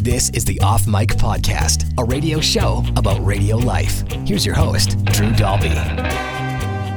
This is the Off Mic Podcast, a radio show about radio life. Here's your host, Drew Dalby.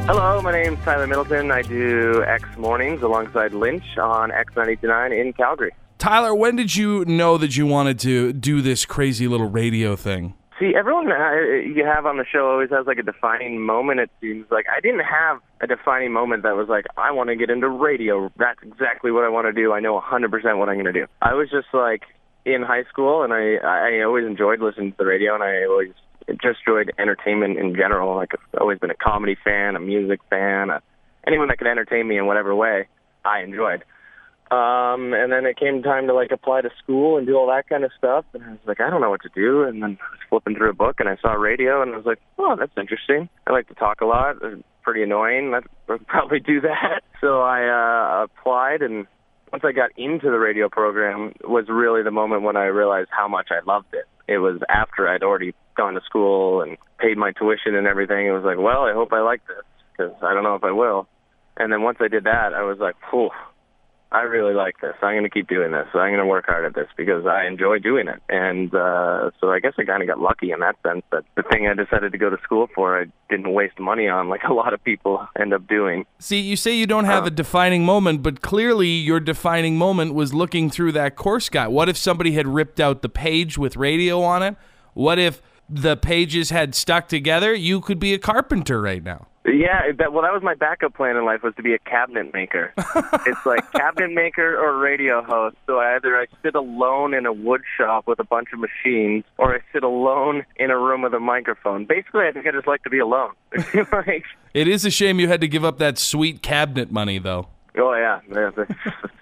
Hello, my name's Tyler Middleton. I do X Mornings alongside Lynch on X929 in Calgary. Tyler, when did you know that you wanted to do this crazy little radio thing? See, everyone uh, you have on the show always has like a defining moment. It seems like I didn't have a defining moment that was like, I want to get into radio. That's exactly what I want to do. I know 100% what I'm going to do. I was just like in high school, and I I always enjoyed listening to the radio, and I always just enjoyed entertainment in general. Like I've always been a comedy fan, a music fan, a, anyone that could entertain me in whatever way, I enjoyed. Um, and then it came time to like apply to school and do all that kind of stuff. And I was like, I don't know what to do. And then I was flipping through a book and I saw radio and I was like, oh, that's interesting. I like to talk a lot. It's pretty annoying. I'd probably do that. So I uh, applied and once I got into the radio program was really the moment when I realized how much I loved it. It was after I'd already gone to school and paid my tuition and everything. It was like, well, I hope I like this because I don't know if I will. And then once I did that, I was like, whew, I really like this. I'm going to keep doing this. I'm going to work hard at this because I enjoy doing it. And uh, so I guess I kind of got lucky in that sense that the thing I decided to go to school for, I didn't waste money on like a lot of people end up doing. See, you say you don't have Uh. a defining moment, but clearly your defining moment was looking through that course guide. What if somebody had ripped out the page with radio on it? What if the pages had stuck together? You could be a carpenter right now. Yeah, that well, that was my backup plan in life was to be a cabinet maker. it's like cabinet maker or radio host. So either I sit alone in a wood shop with a bunch of machines, or I sit alone in a room with a microphone. Basically, I think I just like to be alone. like, It is a shame you had to give up that sweet cabinet money, though. oh yeah, yeah,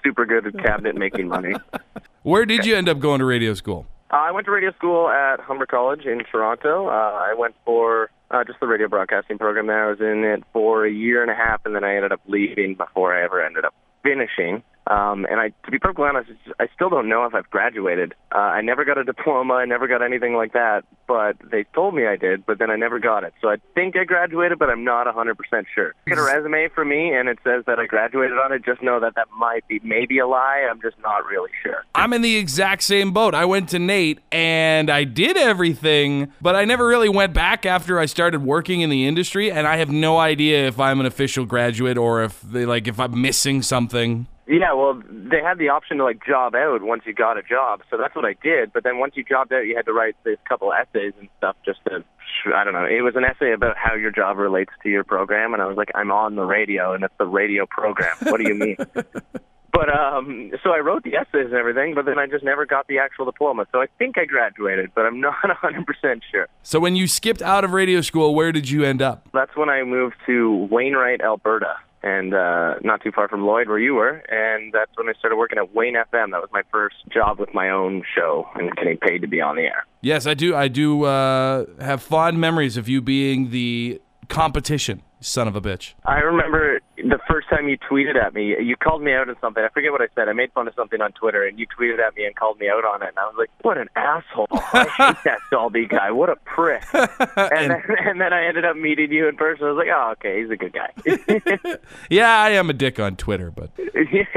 super good at cabinet making money. Where did you end up going to radio school? Uh, I went to radio school at Humber College in Toronto. Uh, I went for uh, just the radio broadcasting program there. I was in it for a year and a half, and then I ended up leaving before I ever ended up finishing. Um, and I, to be perfectly honest, I still don't know if I've graduated. Uh, I never got a diploma. I never got anything like that. But they told me I did, but then I never got it. So I think I graduated, but I'm not 100% sure. Get a resume for me, and it says that I graduated on it. Just know that that might be maybe a lie. I'm just not really sure. I'm in the exact same boat. I went to NAIT and I did everything, but I never really went back after I started working in the industry. And I have no idea if I'm an official graduate or if they like if I'm missing something. Yeah, well, they had the option to like job out once you got a job, so that's what I did. But then once you jobbed out, you had to write this couple essays and stuff just to, I don't know. It was an essay about how your job relates to your program, and I was like, I'm on the radio, and it's the radio program. What do you mean? but um, so I wrote the essays and everything, but then I just never got the actual diploma. So I think I graduated, but I'm not 100% sure. So when you skipped out of radio school, where did you end up? That's when I moved to Wainwright, Alberta, and uh, not too far from Lloyd, where you were. And that's when I started working at Wayne FM. That was my first job with my own show and getting paid to be on the air. Yes, I do. I do uh, have fond memories of you being the competition, son of a bitch. I remember the first time you tweeted at me. You called me out on something. I forget what I said. I made fun of something on Twitter, and you tweeted at me and called me out on it. And I was like, "What an asshole! I hate that Dalby guy. What a prick!" And then, and then I ended up meeting you in person. I was like, "Oh, okay, he's a good guy." Yeah, I am a dick on Twitter, but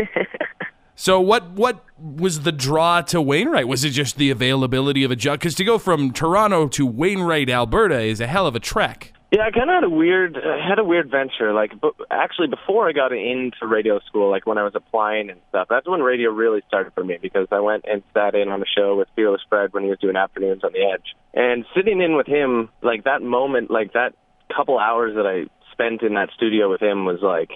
so what? What was the draw to Wainwright? Was it just the availability of a job? Because to go from Toronto to Wainwright, Alberta, is a hell of a trek. Yeah, I kind of had a weird uh, had a weird venture. Like, but actually, before I got into radio school, like when I was applying and stuff, that's when radio really started for me because I went and sat in on a show with Fearless Fred when he was doing afternoons on the Edge, and sitting in with him, like that moment, like that couple hours that I spent in that studio with him was like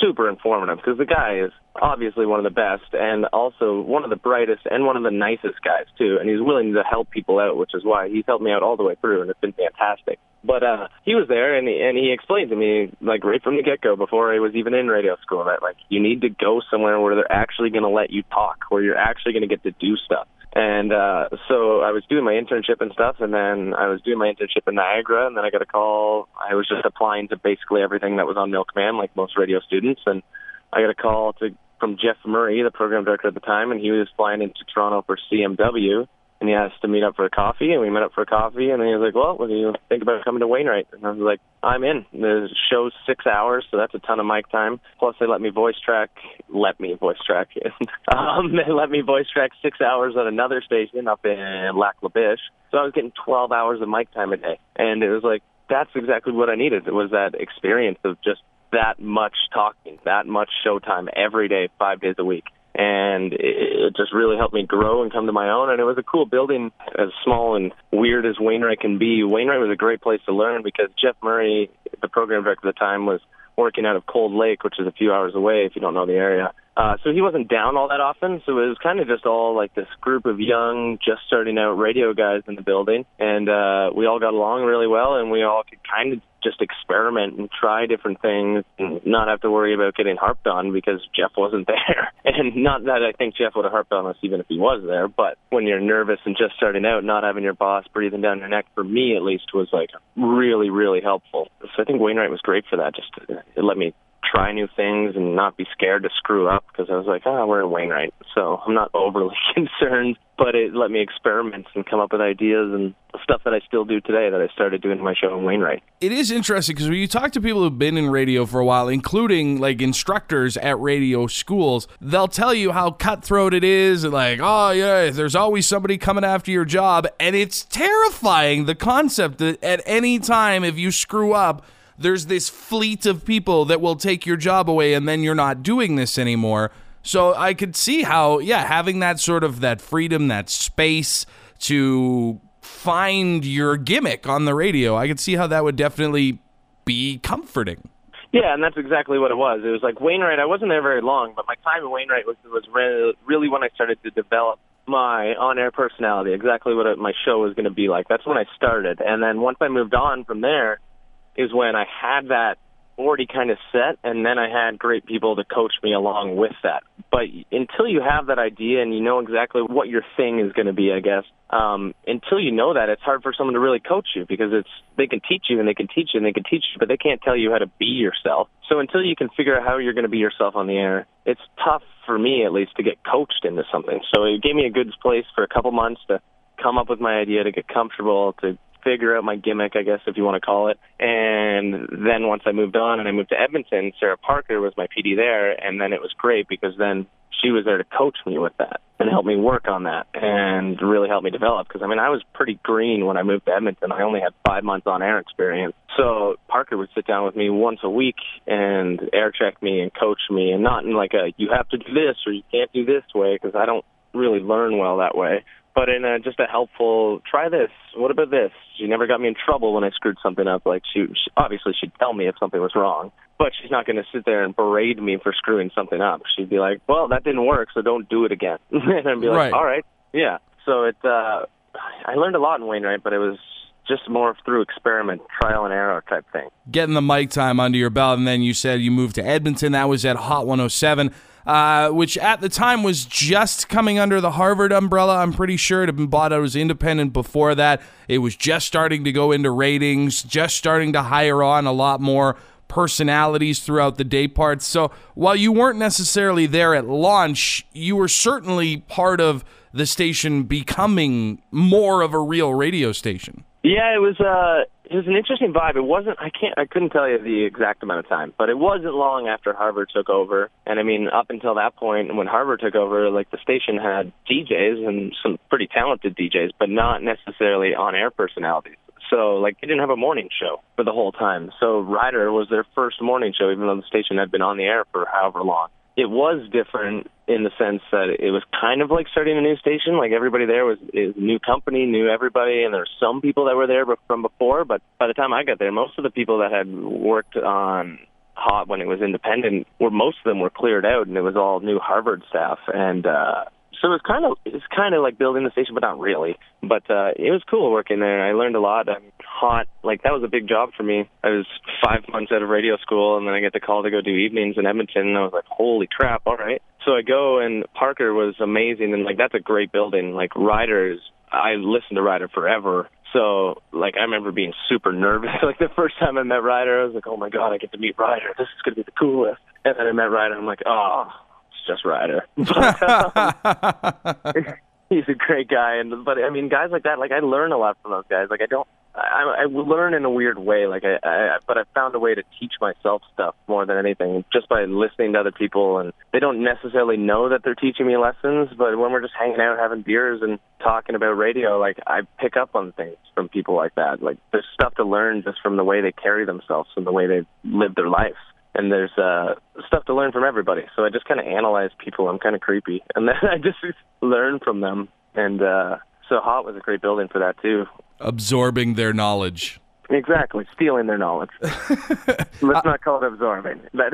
super informative because the guy is obviously one of the best and also one of the brightest and one of the nicest guys too and he's willing to help people out which is why he's helped me out all the way through and it's been fantastic but uh he was there and he, and he explained to me like right from the get go before I was even in radio school that like you need to go somewhere where they're actually going to let you talk where you're actually going to get to do stuff. And uh so I was doing my internship and stuff and then I was doing my internship in Niagara and then I got a call. I was just applying to basically everything that was on Milkman like most radio students. And I got a call to from Jeff Murray, the program director at the time, and he was flying into Toronto for CMW and he asked to meet up for a coffee, and we met up for a coffee, and he was like, "Well, what do you think about coming to Wainwright?" And I was like, "I'm in." The show's six hours, so that's a ton of mic time. Plus, they let me voice track, let me voice track, um, they let me voice track six hours at another station up in Lac La Biche. So I was getting 12 hours of mic time a day, and it was like that's exactly what I needed. It was that experience of just that much talking, that much showtime every day, five days a week and it just really helped me grow and come to my own. And it was a cool building, as small and weird as Wainwright can be. Wainwright was a great place to learn because Jeff Murray, the program director at the time, was working out of Cold Lake, which is a few hours away if you don't know the area. Uh, so he wasn't down all that often. So it was kind of just all like this group of young, just starting out radio guys in the building. And uh, we all got along really well and we all could kind of just experiment and try different things and not have to worry about getting harped on because Jeff wasn't there. And not that I think Jeff would have harped on us even if he was there, but when you're nervous and just starting out, not having your boss breathing down your neck, for me at least, was like really, really helpful. So I think Wainwright was great for that. Just uh, it let me try new things and not be scared to screw up because I was like, oh, we're in Wainwright, so I'm not overly concerned. But it let me experiment and come up with ideas and stuff that I still do today that I started doing my show in Wainwright. It is interesting because when you talk to people who've been in radio for a while, including like instructors at radio schools, they'll tell you how cutthroat it is and like, oh, yeah, there's always somebody coming after your job. And it's terrifying the concept that at any time, if you screw up, there's this fleet of people that will take your job away and then you're not doing this anymore. So I could see how, yeah, having that sort of that freedom, that space to find your gimmick on the radio, I could see how that would definitely be comforting. Yeah, and that's exactly what it was. It was like Wainwright. I wasn't there very long, but my time at Wainwright was was really when I started to develop my on-air personality. Exactly what my show was going to be like. That's when I started, and then once I moved on from there, is when I had that already kind of set, and then I had great people to coach me along with that. But until you have that idea and you know exactly what your thing is going to be, I guess, um, until you know that, it's hard for someone to really coach you because it's they can teach you and they can teach you and they can teach you, but they can't tell you how to be yourself. So until you can figure out how you're going to be yourself on the air, it's tough for me at least to get coached into something. So it gave me a good place for a couple months to come up with my idea, to get comfortable, to figure out my gimmick, I guess, if you want to call it. And then once I moved on and I moved to Edmonton, Sarah Parker was my PD there, and then it was great because then she was there to coach me with that and help me work on that and really help me develop. Because I mean, I was pretty green when I moved to Edmonton. I only had five months on air experience. So Parker would sit down with me once a week and air check me and coach me, and not in like a you have to do this or you can't do this way because I don't really learn well that way but in a, just a helpful try this. What about this? She never got me in trouble when i screwed something up. Like she, she obviously she'd tell me if something was wrong but she's not going to sit there and berate me for screwing something up. She'd be like well that didn't work so don't do it again. And i'd be like right. all right yeah. So it uh i learned a lot in wainwright but it was just more through experiment, trial and error type thing. Getting the mic time under your belt, and then you said you moved to Edmonton. That was at Hot 107 uh, which at the time was just coming under the Harvard umbrella. I'm pretty sure it had been bought out as independent before that. It was just starting to go into ratings, just starting to hire on a lot more personalities throughout the day parts. So while you weren't necessarily there at launch, you were certainly part of the station becoming more of a real radio station. Yeah, it was uh it was an interesting vibe. It wasn't I can't I couldn't tell you the exact amount of time, but it wasn't long after Harvard took over. And I mean, up until that point when Harvard took over, like the station had DJs and some pretty talented DJs, but not necessarily on-air personalities. So like they didn't have a morning show for the whole time. So Ryder was their first morning show even though the station had been on the air for however long it was different in the sense that it was kind of like starting a new station. Like everybody there was is new company, knew everybody, and there were some people that were there from before. But by the time I got there, most of the people that had worked on Hot when it was independent were most of them were cleared out, and it was all new Harvard staff. And uh, so it was kind of it's kind of like building the station, but not really. But uh, it was cool working there. I learned a lot. I'm hot. Like that was a big job for me. I was five months out of radio school, and then I get the call to go do evenings in Edmonton. And I was like, holy crap! All right. So I go, and Parker was amazing, and like that's a great building. Like Ryders, I listened to Ryder forever. So, like, I remember being super nervous. like, the first time I met Ryder, I was like, oh my God, I get to meet Ryder. This is to be the coolest. And then I met Ryder, I'm like, oh, just Ryder. But, um, he's a great guy, and but I mean, guys like that, like I learn a lot from those guys. Like I don't, I, I learn in a weird way. Like I, I, but I found a way to teach myself stuff more than anything, just by listening to other people. And they don't necessarily know that they're teaching me lessons, but when we're just hanging out, having beers, and talking about radio, like I pick up on things from people like that. Like there's stuff to learn just from the way they carry themselves and the way they live their lives and there's uh stuff to learn from everybody. So I just kind of analyze people. I'm kind of creepy, and then I just learn from them. And uh so Hot was a great building for that too. Absorbing their knowledge. Exactly, stealing their knowledge. Let's not call it absorbing. But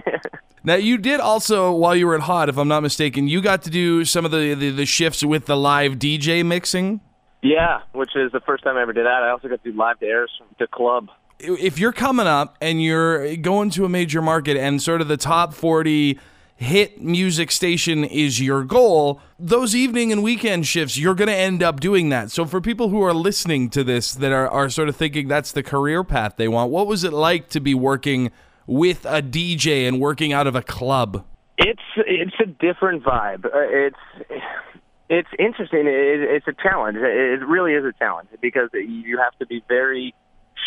now you did also, while you were at Hot, if I'm not mistaken, you got to do some of the, the, the shifts with the live DJ mixing. Yeah, which is the first time I ever did that. I also got to do live airs from the club if you're coming up and you're going to a major market and sort of the top 40 hit music station is your goal, those evening and weekend shifts, you're going to end up doing that. So, for people who are listening to this that are, are sort of thinking that's the career path they want, what was it like to be working with a DJ and working out of a club? It's it's a different vibe. Uh, it's it's interesting. It's a challenge. It really is a challenge because you have to be very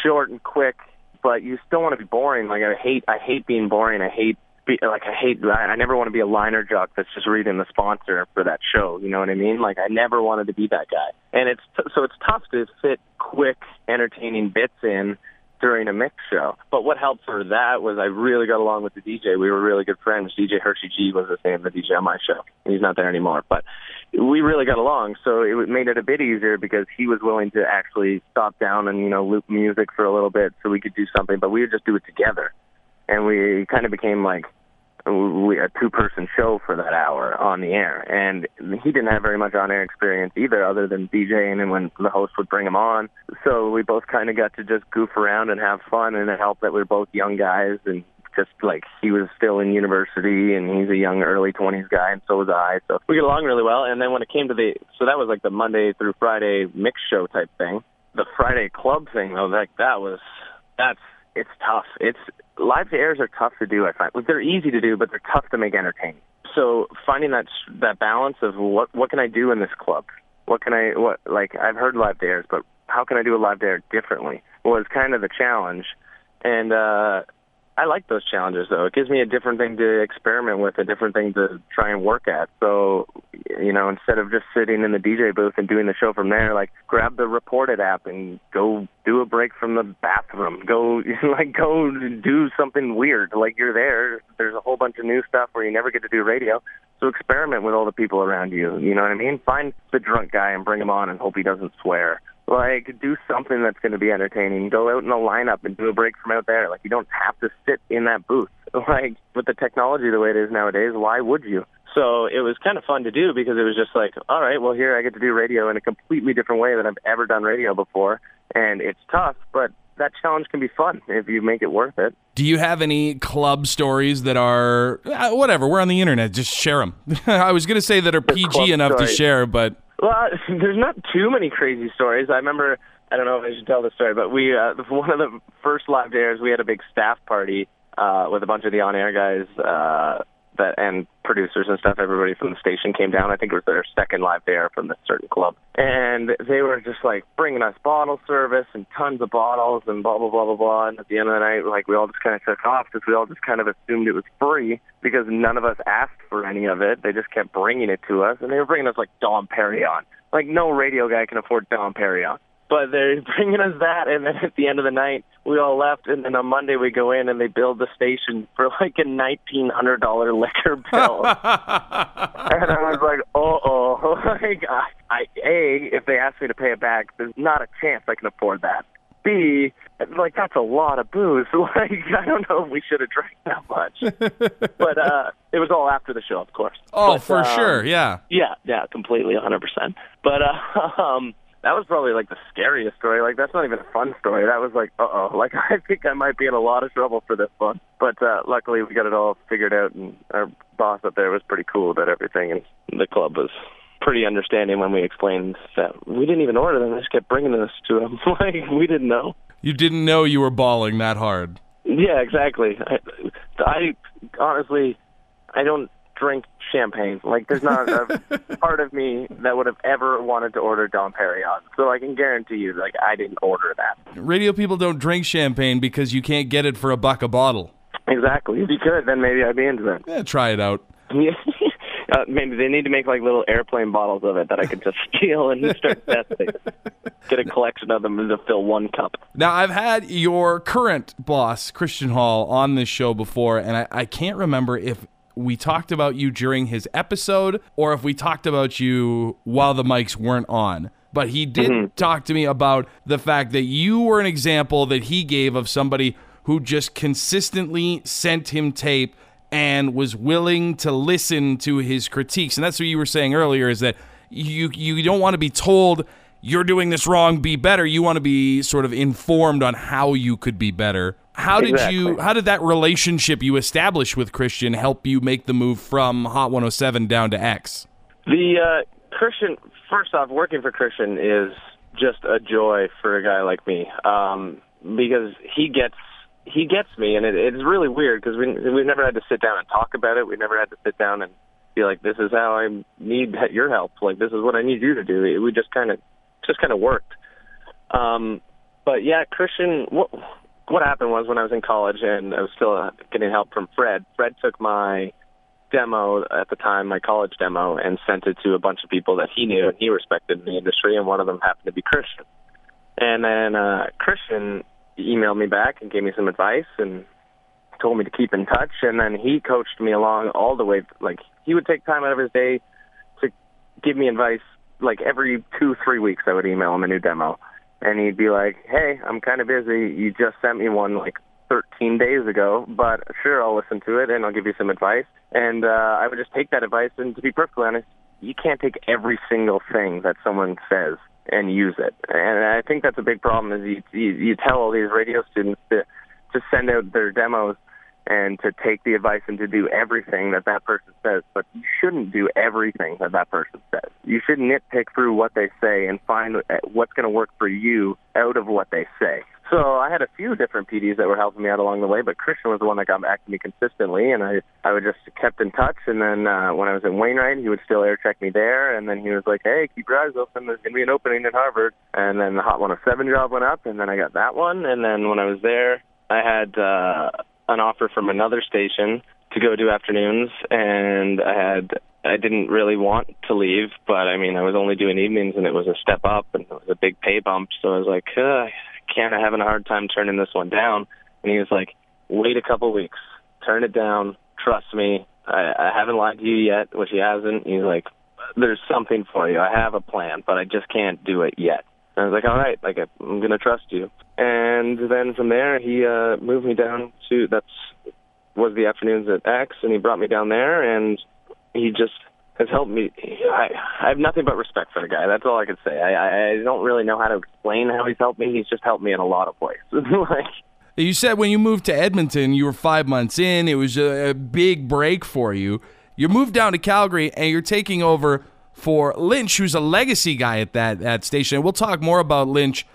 short and quick, but you still want to be boring. Like I hate, I hate being boring. I hate, be, like I hate. I never want to be a liner jock that's just reading the sponsor for that show. You know what I mean? Like I never wanted to be that guy. And it's so it's tough to fit quick, entertaining bits in during a mix show. But what helped for that was I really got along with the DJ. We were really good friends. DJ Hershey G was the name of the DJ on my show. He's not there anymore, but we really got along. So it made it a bit easier because he was willing to actually stop down and you know loop music for a little bit so we could do something. But we would just do it together, and we kind of became like we, a two-person show for that hour on the air, and he didn't have very much on-air experience either, other than DJing and when the host would bring him on. So we both kind of got to just goof around and have fun, and it helped that we are both young guys and just like he was still in university and he's a young early 20s guy and so was I. So we get along really well. And then when it came to the so that was like the Monday through Friday mix show type thing. The Friday club thing though, like that was that's it's tough. It's live airs are tough to do. I find like, they're easy to do, but they're tough to make entertaining. So finding that that balance of what what can I do in this club? What can I what like I've heard live airs, but how can I do a live air differently? Was kind of the challenge, and uh, I like those challenges though. It gives me a different thing to experiment with, a different thing to try and work at. So, you know, instead of just sitting in the DJ booth and doing the show from there, like grab the Report-IT app and go do a break from the bathroom. Go like go do something weird. Like you're there. There's a whole bunch of new stuff where you never get to do radio. So experiment with all the people around you. You know what I mean? Find the drunk guy and bring him on and hope he doesn't swear like do something that's going to be entertaining. Go out in the lineup and do a break from out there. Like you don't have to sit in that booth. Like with the technology the way it is nowadays, why would you? So it was kind of fun to do because it was just like, all right, well here I get to do radio in a completely different way than I've ever done radio before, and it's tough, but that challenge can be fun if you make it worth it. Do you have any club stories that are uh, whatever? We're on the internet, just share them. I was going to say that are PG enough stories. to share, but well, there's not too many crazy stories. I remember, I don't know if I should tell the story, but we, uh, one of the first live days, we had a big staff party uh, with a bunch of the on-air guys uh, that and producers and stuff. Everybody from the station came down. I think it was their second live there from this certain club, and they were just like bringing us bottle service and tons of bottles and blah blah blah blah blah. And at the end of the night, like we all just kind of took off because we all just kind of assumed it was free because none of us asked for any of it. They just kept bringing it to us, and they were bringing us like Dom Perignon. Like no radio guy can afford Dom Perignon but they're bringing us that, and then at the end of the night, we all left, and then on Monday we go in and they billed the station for like a nineteen hundred dollar liquor bill, and I was like, oh, oh, like I, I, a if they ask me to pay it back, there's not a chance I can afford that. B, like that's a lot of booze. Like I don't know if we should have drank that much, but uh it was all after the show, of course. Oh, but, for um, sure, yeah, yeah, yeah, completely, hundred percent. But uh, um that was probably like the scariest story. Like that's not even a fun story. That was like, uh oh, like I think I might be in a lot of trouble for this one. But uh, luckily we got it all figured out, and our boss up there was pretty cool about everything, and the club was pretty understanding when we explained that we didn't even order them. They just kept bringing this to them. like we didn't know. You didn't know you were balling that hard. Yeah, exactly. I, I honestly, I don't drink champagne. Like, there's not a part of me that would have ever wanted to order Dom Perignon. So I can guarantee you, like, I didn't order that. Radio people don't drink champagne because you can't get it for a buck a bottle. Exactly. If you could, then maybe I'd be into it. Yeah, try it out. uh, maybe they need to make like little airplane bottles of it that I could just steal and start testing. Get a collection of them to fill one cup. Now, I've had your current boss, Christian Hall, on this show before, and I, I can't remember if we talked about you during his episode or if we talked about you while the mics weren't on. But he did mm-hmm. talk to me about the fact that you were an example that he gave of somebody who just consistently sent him tape and was willing to listen to his critiques. And that's what you were saying earlier is that you you don't want to be told you're doing this wrong, be better. You want to be sort of informed on how you could be better. How did you how did that relationship you established with Christian help you make the move from Hot 107 down to X? The uh, Christian, first off, working for Christian is just a joy for a guy like me um, because he gets he gets me, and it, it's really weird because we we've never had to sit down and talk about it. We've never had to sit down and be like, "This is how I need your help. Like this is what I need you to do." It, we just kind of just kind of worked. Um, but yeah, Christian, what what happened was when I was in college and I was still uh, getting help from Fred. Fred took my demo at the time, my college demo, and sent it to a bunch of people that he knew and he respected in the industry, and one of them happened to be Christian. And then uh, Christian emailed me back and gave me some advice and told me to keep in touch. And then he coached me along all the way. Like he would take time out of his day to give me advice. Like every two, three weeks, I would email him a new demo, and he'd be like, "Hey, I'm kind of busy. You just sent me one like 13 days ago, but sure, I'll listen to it and I'll give you some advice. And uh, I would just take that advice. And to be perfectly honest, you can't take every single thing that someone says and use it. And I think that's a big problem. Is you you, you tell all these radio students to to send out their demos and to take the advice and to do everything that that person says, but you shouldn't do everything that that person says. You should nitpick through what they say and find what's going to work for you out of what they say. So I had a few different PDs that were helping me out along the way, but Christian was the one that got back to me consistently, and I I would just kept in touch. And then uh, when I was in Wainwright, he would still air check me there, and then he was like, "Hey, keep your eyes open. There's gonna be an opening at Harvard." And then the Hot 107 job went up, and then I got that one. And then when I was there, I had uh, an offer from another station to go do afternoons, and I had I didn't really want to leave, but I mean I was only doing evenings, and it was a step up, and it was a big pay bump. So I was like, uh, I can't. I'm having a hard time turning this one down. And he was like, wait a couple weeks, turn it down. Trust me, I, I haven't lied to you yet, which he hasn't. He's like, there's something for you. I have a plan, but I just can't do it yet. And I was like, all right, like I'm gonna trust you. And then from there, he uh, moved me down to that's was the afternoons at X, and he brought me down there, and he just has helped me. I, I have nothing but respect for the guy. That's all I can say. I, I, I don't really know how to explain how he's helped me. He's just helped me in a lot of ways. like, You said when you moved to Edmonton, you were five months in. It was a, a big break for you. You moved down to Calgary, and you're taking over for Lynch, who's a legacy guy at that that station. And we'll talk more about Lynch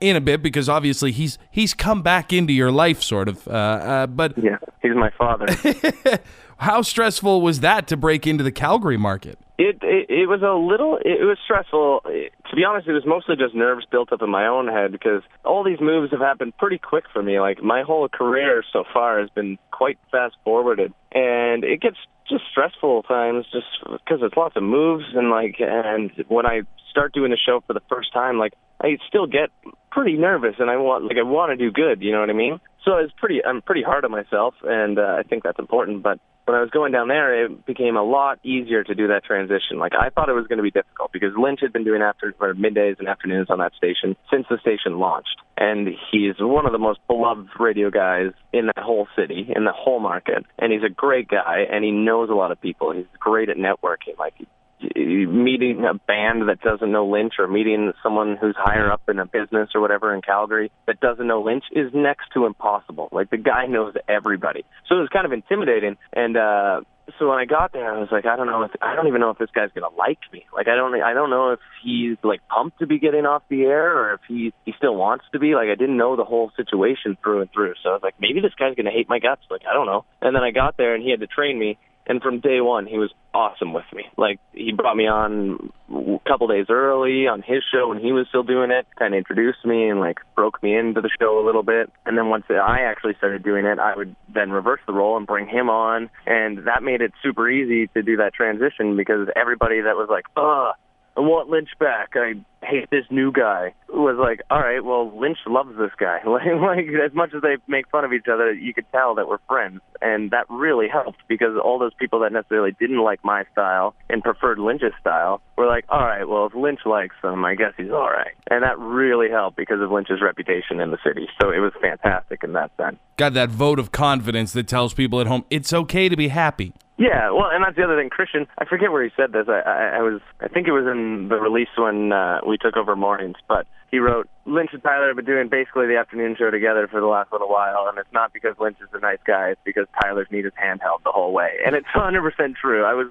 in a bit because obviously he's he's come back into your life, sort of. Uh, uh, but yeah, he's my father. how stressful was that to break into the Calgary market? It, it it was a little it was stressful. To be honest, it was mostly just nerves built up in my own head because all these moves have happened pretty quick for me. Like my whole career so far has been quite fast forwarded, and it gets just stressful times just because it's lots of moves and like and when I start doing the show for the first time, like I still get pretty nervous and I want like I want to do good. You know what I mean? So it's pretty I'm pretty hard on myself, and uh, I think that's important, but when I was going down there, it became a lot easier to do that transition. Like I thought it was going to be difficult because Lynch had been doing after or middays and afternoons on that station since the station launched, and he's one of the most beloved radio guys in the whole city, in the whole market, and he's a great guy, and he knows a lot of people. He's great at networking. Like meeting a band that doesn't know Lynch or meeting someone who's higher up in a business or whatever in Calgary that doesn't know Lynch is next to impossible. Like the guy knows everybody. So it was kind of intimidating and uh so when I got there I was like I don't know if I don't even know if this guy's going to like me. Like I don't I don't know if he's like pumped to be getting off the air or if he he still wants to be. Like I didn't know the whole situation through and through. So I was like maybe this guy's going to hate my guts. Like I don't know. And then I got there and he had to train me And from day one, he was awesome with me. Like he brought me on a couple days early on his show when he was still doing it, kind of introduced me and like broke me into the show a little bit. And then once I actually started doing it, I would then reverse the role and bring him on, and that made it super easy to do that transition because everybody that was like, "Ugh, I want Lynch back. I hate this new guy. Who was like, all right, well, Lynch loves this guy. like, like as much as they make fun of each other, you could tell that we're friends, and that really helped because all those people that necessarily didn't like my style and preferred Lynch's style were like, all right, well, if Lynch likes him, I guess he's all right, and that really helped because of Lynch's reputation in the city. So it was fantastic in that sense. Got that vote of confidence that tells people at home it's okay to be happy. Yeah, well, and that's the other thing. Christian, I forget where he said this. I, I, I was, I think it was in the release when uh, we took over mornings, but he wrote, Lynch and Tyler have been doing basically the afternoon show together for the last little while, and it's not because Lynch is a nice guy, it's because Tyler's need his handheld the whole way. And it's 100% true. I was,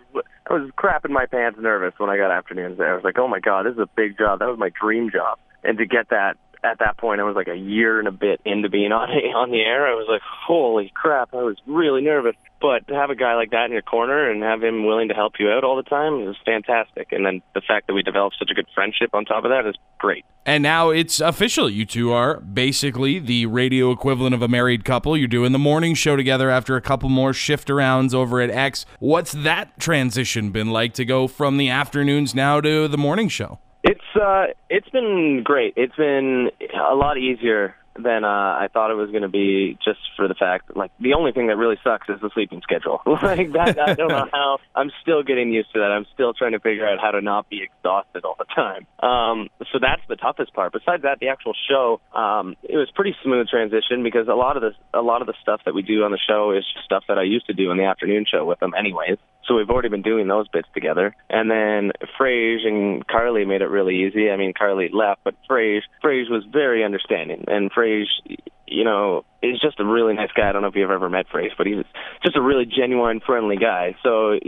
I was crapping my pants nervous when I got afternoons there. I was like, oh my god, this is a big job. That was my dream job. And to get that at that point, I was like a year and a bit into being on on the air. I was like, holy crap! I was really nervous. But to have a guy like that in your corner and have him willing to help you out all the time is fantastic. And then the fact that we developed such a good friendship on top of that is great. And now it's official. You two are basically the radio equivalent of a married couple. You're doing the morning show together after a couple more shift arounds over at X. What's that transition been like to go from the afternoons now to the morning show? It's uh, it's been great. It's been a lot easier than uh, I thought it was going to be, just for the fact that, like, the only thing that really sucks is the sleeping schedule. like that, I don't know how. I'm still getting used to that. I'm still trying to figure out how to not be exhausted all the time. Um, so that's the toughest part. Besides that, the actual show, um, it was pretty smooth transition because a lot of the a lot of the stuff that we do on the show is stuff that I used to do in the afternoon show with them, anyways. So we've already been doing those bits together. And then Frage and Carly made it really easy. I mean, Carly left, but Frage, Frage was very understanding. And Frage, you know, is just a really nice guy. I don't know if you've ever met Frage, but he's just a really genuine, friendly guy. So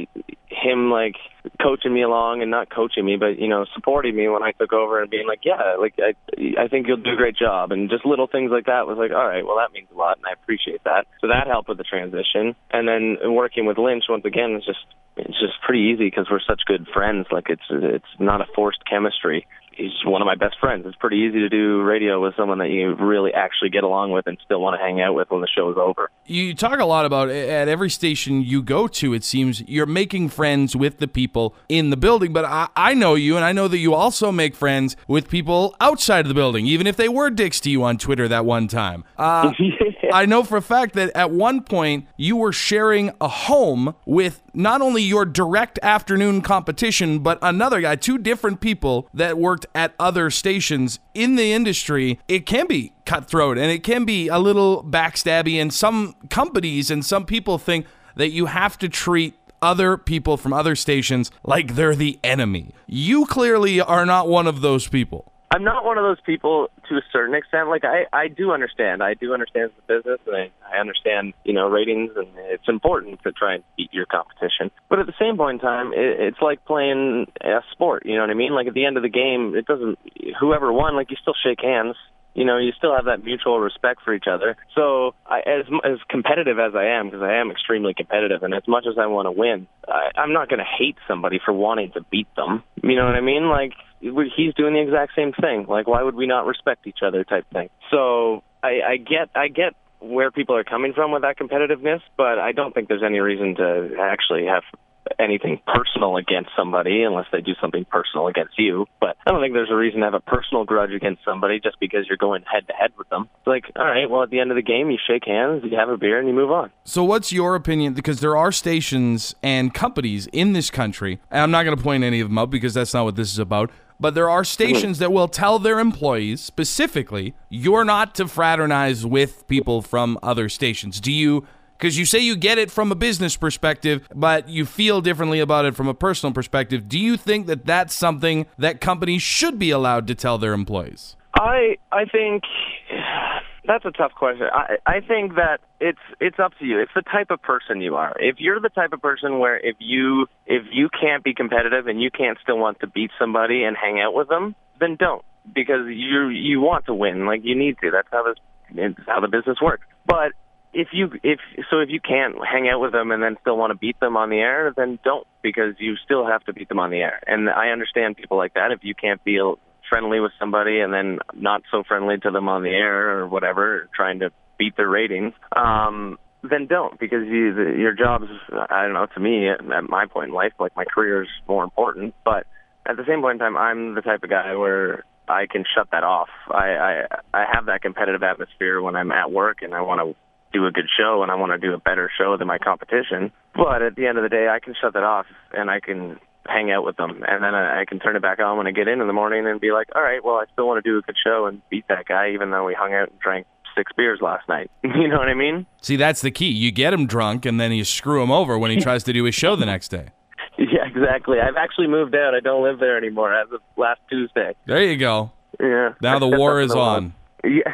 him, like, coaching me along and not coaching me, but, you know, supporting me when I took over and being like, yeah, like, I, I think you'll do a great job. And just little things like that was like, all right, well, that means a lot, and I appreciate that. So that helped with the transition. And then working with Lynch, once again, is just it's just pretty easy because we're such good friends. Like it's it's not a forced chemistry he's one of my best friends. It's pretty easy to do radio with someone that you really actually get along with and still want to hang out with when the show is over. You talk a lot about at every station you go to, it seems you're making friends with the people in the building. But I, I know you, and I know that you also make friends with people outside of the building, even if they were dicks to you on Twitter that one time. Uh, I know for a fact that at one point you were sharing a home with not only your direct afternoon competition, but another guy, two different people that worked at other stations in the industry, it can be cutthroat and it can be a little backstabby. And some companies and some people think that you have to treat other people from other stations like they're the enemy. You clearly are not one of those people. I'm not one of those people to a certain extent. Like I, I do understand. I do understand the business, and I, I understand, you know, ratings, and it's important to try and beat your competition. But at the same point in time, it, it's like playing a sport. You know what I mean? Like at the end of the game, it doesn't. Whoever won, like you still shake hands you know, you still have that mutual respect for each other. So, I, as as competitive as I am, because I am extremely competitive, and as much as I want to win, I, I'm not going to hate somebody for wanting to beat them. You know what I mean? Like he's doing the exact same thing. Like, why would we not respect each other? Type thing. So, I, I get, I get where people are coming from with that competitiveness, but I don't think there's any reason to actually have anything personal against somebody unless they do something personal against you. But I don't think there's a reason to have a personal grudge against somebody just because you're going head to head with them. It's like, all right, well, at the end of the game, you shake hands, you have a beer, and you move on. So, what's your opinion? Because there are stations and companies in this country, and I'm not going to point any of them out because that's not what this is about. But there are stations that will tell their employees specifically, you're not to fraternize with people from other stations. Do you because you say you get it from a business perspective, but you feel differently about it from a personal perspective. Do you think that that's something that companies should be allowed to tell their employees? I I think that's a tough question. I I think that it's it's up to you. It's the type of person you are. If you're the type of person where if you if you can't be competitive and you can't still want to beat somebody and hang out with them, then don't because you you want to win. Like you need to. That's how this it's how the business works. But if you if so if you can't hang out with them and then still want to beat them on the air, then don't because you still have to beat them on the air. And I understand people like that. If you can't feel friendly with somebody and then not so friendly to them on the air or whatever, trying to beat their ratings, um, then don't because you the, your job's I don't know to me at, at my point in life like my career is more important, but at the same point in time I'm the type of guy where I can shut that off. I I, I have that competitive atmosphere when I'm at work and I want to do a good show and I want to do a better show than my competition. But at the end of the day, I can shut that off and I can hang out with them, and then I, I can turn it back on when I get in in the morning and be like, all right, well, I still want to do a good show and beat that guy, even though we hung out and drank six beers last night. you know what I mean? See, that's the key. You get him drunk, and then you screw him over when he tries to do his show the next day. Yeah, exactly. I've actually moved out. I don't live there anymore as of last Tuesday. There you go. Yeah. Now the war is on. Yeah.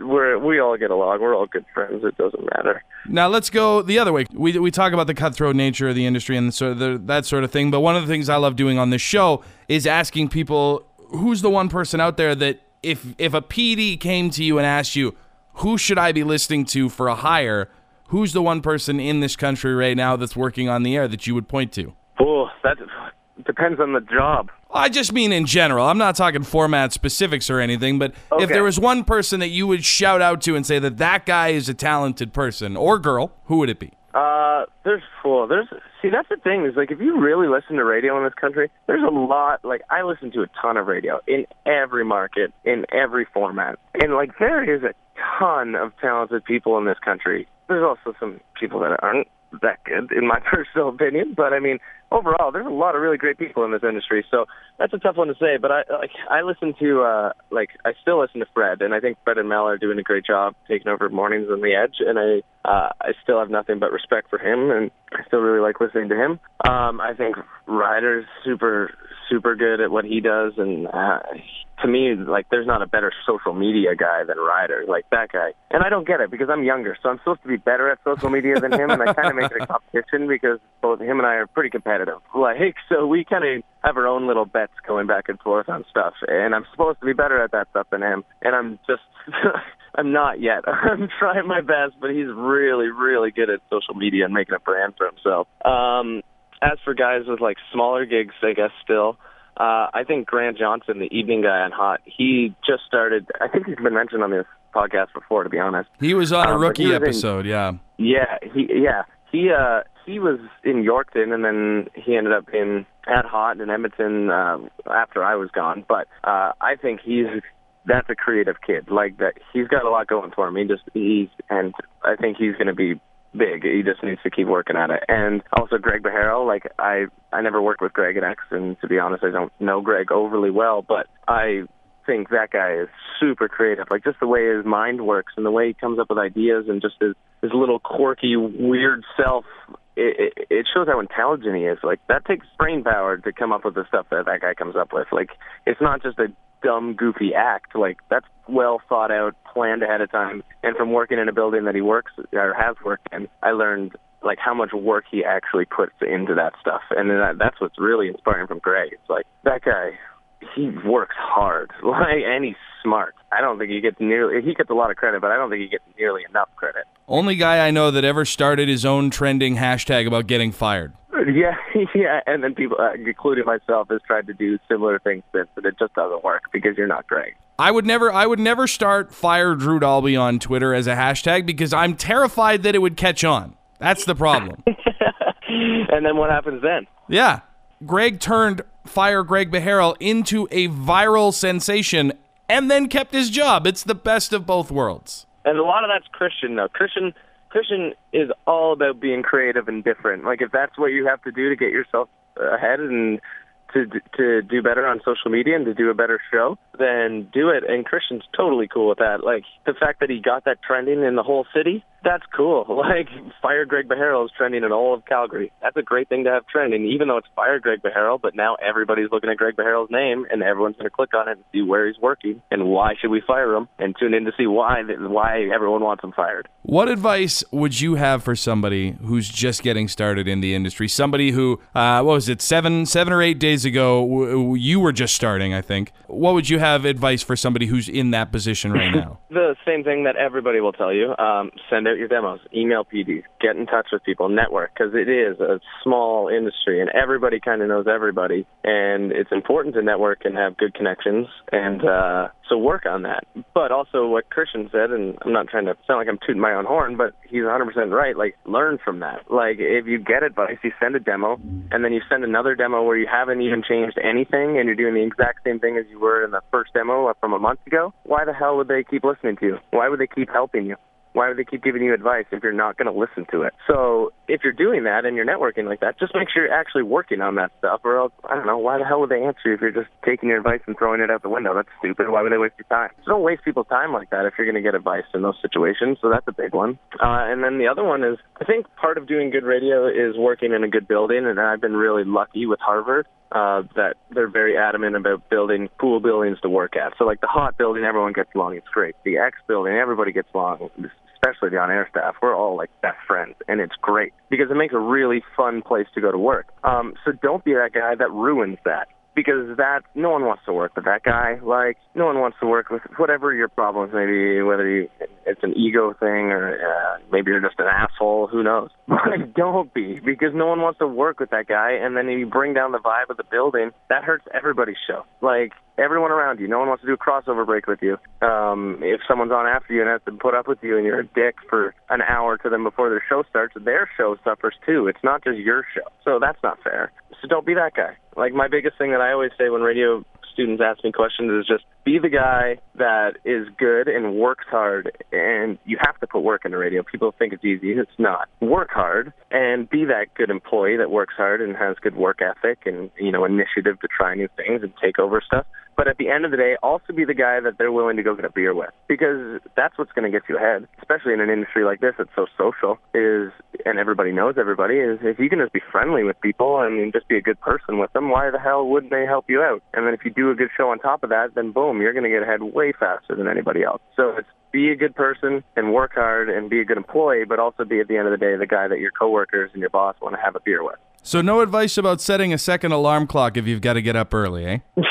We're we all get along. We're all good friends. It doesn't matter. Now let's go the other way. We, we talk about the cutthroat nature of the industry and sort of the, that sort of thing. But one of the things I love doing on this show is asking people who's the one person out there that if if a PD came to you and asked you who should I be listening to for a hire, who's the one person in this country right now that's working on the air that you would point to? Oh, that depends on the job. I just mean in general. I'm not talking format specifics or anything, but if there was one person that you would shout out to and say that that guy is a talented person or girl, who would it be? Uh, there's well, there's see that's the thing is like if you really listen to radio in this country, there's a lot. Like I listen to a ton of radio in every market, in every format, and like there is a ton of talented people in this country. There's also some people that aren't that good, in my personal opinion. But I mean, overall, there's a lot of really great people in this industry. So that's a tough one to say. But I like I listen to uh like I still listen to Fred, and I think Fred and Mel are doing a great job taking over mornings on the edge, and I uh I still have nothing but respect for him, and I still really like listening to him. Um, I think Ryder's super super good at what he does, and uh, to me, like there's not a better social media guy than Ryder, like that guy. And I don't get it because I'm younger, so I'm supposed to be better at social media than him, and I kind of make it a competition because both him and I are pretty competitive. Like, so we kind of have our own little bets going back and forth on stuff, and I'm supposed to be better at that stuff than him, and I'm just. I'm not yet. I'm trying my best, but he's really, really good at social media and making a brand for himself. Um, as for guys with like smaller gigs, I guess still, uh, I think Grant Johnson, the evening guy on Hot, he just started. I think he's been mentioned on this podcast before, to be honest. He was on a Um, rookie was in- episode, yeah. Yeah, he yeah he uh he was in Yorkton and then he ended up in at Hot in Edmonton uh, after I was gone. But uh, I think he's that's a creative kid. Like that, he's got a lot going for him. He just he's and I think he's going to be big. He just needs to keep working at it. And also Greg Beharo, like I I never worked with Greg at X, and to be honest, I don't know Greg overly well, but I think that guy is super creative. Like just the way his mind works and the way he comes up with ideas and just his his little quirky, weird self. It, it, it shows how intelligent he is. Like that takes brain power to come up with the stuff that that guy comes up with. Like it's not just a dumb, goofy act. Like that's well thought out, planned ahead of time. And from working in a building that he works or has worked in, I learned like how much work he actually puts into that stuff. And that, that's what's really inspiring from Gray. It's like that guy he works hard, like, and he's smart. I don't think he gets nearly. He gets a lot of credit, but I don't think he gets nearly enough credit. Only guy I know that ever started his own trending hashtag about getting fired. Yeah, yeah, and then people, uh, including myself, has tried to do similar things since, but it just doesn't work because you're not great. I would never I would never start fire Drew Dalby on Twitter as a hashtag because I'm terrified that it would catch on. That's the problem. and then what happens then? yeah. Greg turned fire Greg Beharo into a viral sensation and then kept his job. It's the best of both worlds. And a lot of that's Christian though. Christian Christian is all about being creative and different. Like if that's what you have to do to get yourself ahead and to to do better on social media and to do a better show, then do it. And Christian's totally cool with that. Like the fact that he got that trending in the whole city, that's cool. Like Fire Greg Beharo is trending in all of Calgary. That's a great thing to have trending, even though it's Fire Greg Beharo. But now everybody's looking at Greg Beharo's name, and everyone's going to click on it and see where he's working and why should we fire him, and tune in to see why why everyone wants him fired. What advice would you have for somebody who's just getting started in the industry? Somebody who, uh, what was it, seven, seven or eight days days ago, you were just starting, I think. What would you have advice for somebody who's in that position right now? The same thing that everybody will tell you. Um, send out your demos, email PDs, get in touch with people, network, because it is a small industry and everybody kind of knows everybody. And it's important to network and have good connections. And uh, so work on that. But also what Christian said, and I'm not trying to sound like I'm tooting my own horn, but he's 100% right. Like, learn from that. Like, if you get advice, you send a demo, and then you send another demo where you haven't even changed anything and you're doing the exact same thing as you were in the first demo from a month ago, why the hell would they keep listening to you? Why would they keep helping you? Why would they keep giving you advice if you're not going to listen to it? So if you're doing that and you're networking like that, just make sure you're actually working on that stuff, or else I don't know why the hell would they answer you if you're just taking your advice and throwing it out the window? That's stupid. Why would they waste your time? So don't waste people's time like that if you're going to get advice in those situations. So that's a big one. Uh, and then the other one is I think part of doing good radio is working in a good building, and I've been really lucky with Harvard uh, that they're very adamant about building cool buildings to work at. So like the hot building, everyone gets along. It's great. The X building, everybody gets along. Especially the on-air staff, we're all like best friends, and it's great because it makes a really fun place to go to work. Um, so don't be that guy that ruins that because that no one wants to work with that guy. Like no one wants to work with whatever your problems may be, whether you, it's an ego thing or uh, maybe you're just an asshole. Who knows? Don't be because no one wants to work with that guy. And then if you bring down the vibe of the building, that hurts everybody's show. Like everyone around you, no one wants to do a crossover break with you. Um, if someone's on after you and has to put up with you, and you're a dick for an hour to them before their show starts, their show suffers too. It's not just your show, so that's not fair. So don't be that guy. Like my biggest thing that I always say when radio students ask me questions is just be the guy that is good and works hard and you have to put work into radio. People think it's easy. It's not. Work hard and be that good employee that works hard and has good work ethic and, you know, initiative to try new things and take over stuff. But at the end of the day, also be the guy that they're willing to go get a beer with because that's what's going to get you ahead, especially in an industry like this that's so social is, and everybody knows everybody is if you can just be friendly with people and just be a good person with them, why the hell wouldn't they help you out? And then if you do a good show on top of that, then boom, you're going to get ahead way faster than anybody else. So it's be a good person and work hard and be a good employee, but also be at the end of the day the guy that your coworkers and your boss want to have a beer with. So no advice about setting a second alarm clock if you've got to get up early, eh?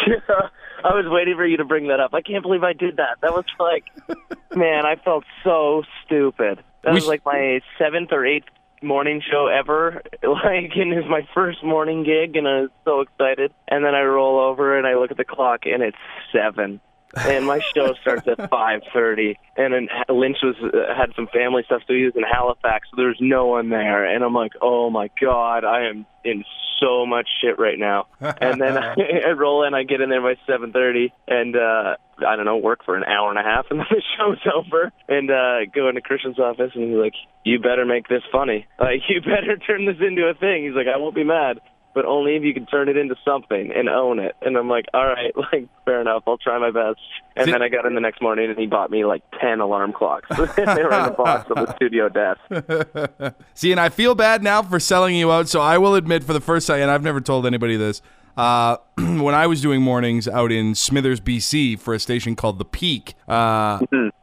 I was waiting for you to bring that up. I can't believe I did that. That was like, man, I felt so stupid. That was like my seventh or eighth morning show ever. Like, and it was my first morning gig, and I was so excited. And then I roll over and I look at the clock, and it's seven. And my show starts at five thirty. And then Lynch was uh, had some family stuff, so he was in Halifax. So there's no one there, and I'm like, oh my god, I am in so much shit right now. And then I, I roll in, I get in there by seven thirty, and uh I don't know, work for an hour and a half, and then the show's over. And uh go into Christian's office, and he's like, "You better make this funny. Like, you better turn this into a thing." He's like, "I won't be mad." But only if you can turn it into something and own it. And I'm like, all right, like fair enough. I'll try my best. And See- then I got in the next morning and he bought me like ten alarm clocks. they were in the box of the studio desk. See, and I feel bad now for selling you out. So I will admit, for the first time, and I've never told anybody this. Uh, when I was doing mornings out in Smithers, BC, for a station called The Peak, uh,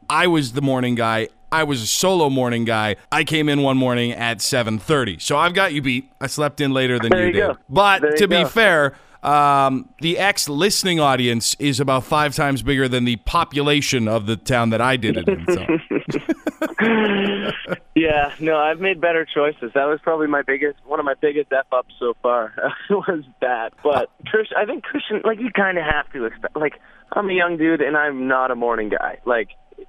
I was the morning guy. I was a solo morning guy. I came in one morning at 7:30. So I've got you beat. I slept in later than you you did. go. But There to be go. fair, um, the X listening audience is about five times bigger than the population of the town that I did it in. So. Yeah, no, I've made better choices. That was probably my biggest, one of my biggest f ups so far was that. But Christian, I think Christian, like you kind of have to expect. Like I'm a young dude, and I'm not a morning guy. Like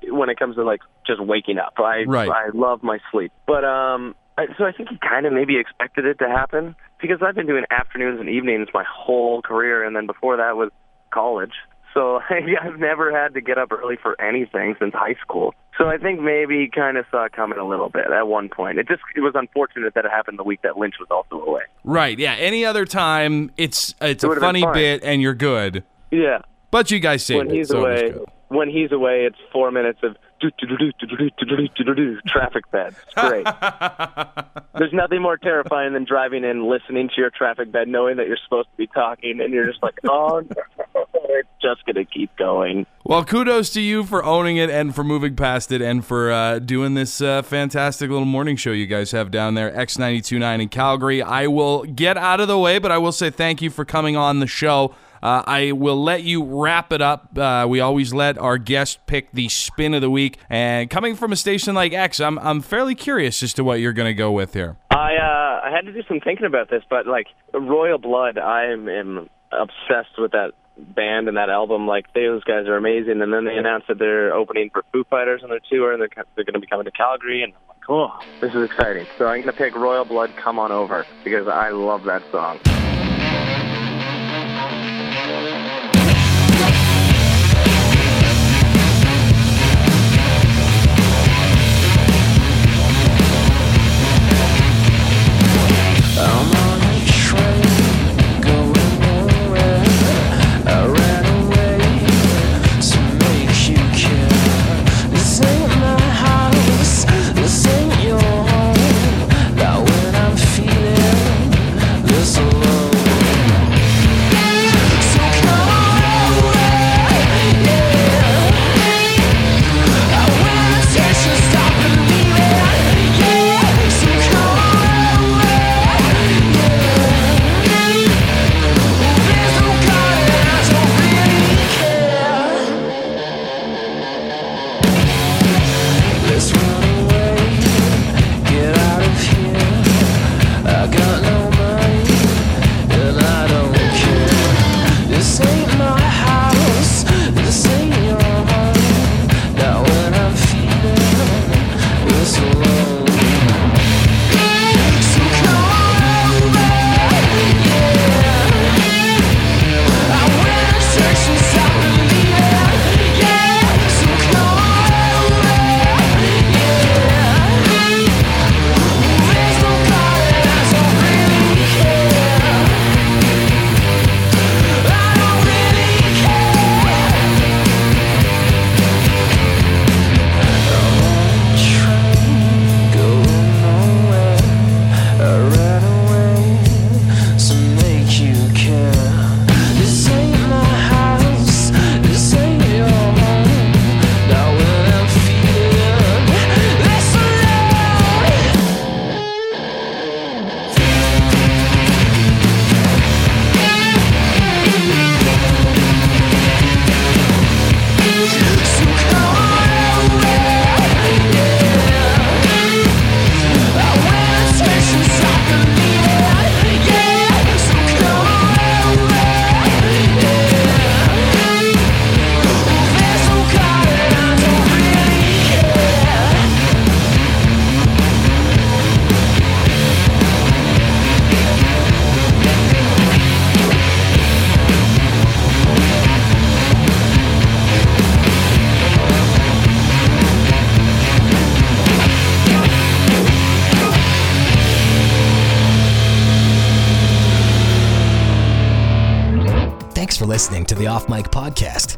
when it comes to like just waking up, I Right. I love my sleep. But um, I, so I think he kind of maybe expected it to happen because I've been doing afternoons and evenings my whole career, and then before that was college. So I've never had to get up early for anything since high school. So I think maybe he kind of saw it coming a little bit at one point. It just it was unfortunate that it happened the week that Lynch was also away. Right. Yeah. Any other time, it's it's It a funny bit and you're good. Yeah, But you guys saved when it. he's so away when he's away, it's four minutes of traffic bed. It's great. There's nothing more terrifying than driving in, listening to your traffic bed, knowing that you're supposed to be talking, and you're just like, oh, no, it's just going to keep going. Well, kudos to you for owning it and for moving past it and for uh, doing this uh, fantastic little morning show you guys have down there, X92.9 in Calgary. I will get out of the way, but I will say thank you for coming on the show. Uh, I will let you wrap it up. Uh, we always let our guest pick the spin of the week. And coming from a station like X, I'm, I'm fairly curious as to what you're going to go with here. I uh, I had to do some thinking about this, but like Royal Blood, I am, obsessed with that band and that album. Like those guys are amazing. And then they announced that they're opening for Foo Fighters on their tour, and they're they're going to be coming to Calgary. And I'm like, oh, this is exciting. So I'm going to pick Royal Blood, Come On Over, because I love that song. Thank you.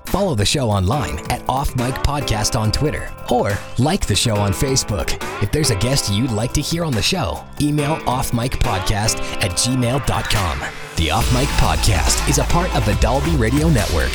Follow the show online at Off Mic Podcast on Twitter or like the show on Facebook. If there's a guest you'd like to hear on the show, email offmicpodcast at gmail.com. The Off Mic Podcast is a part of the Dolby Radio Network.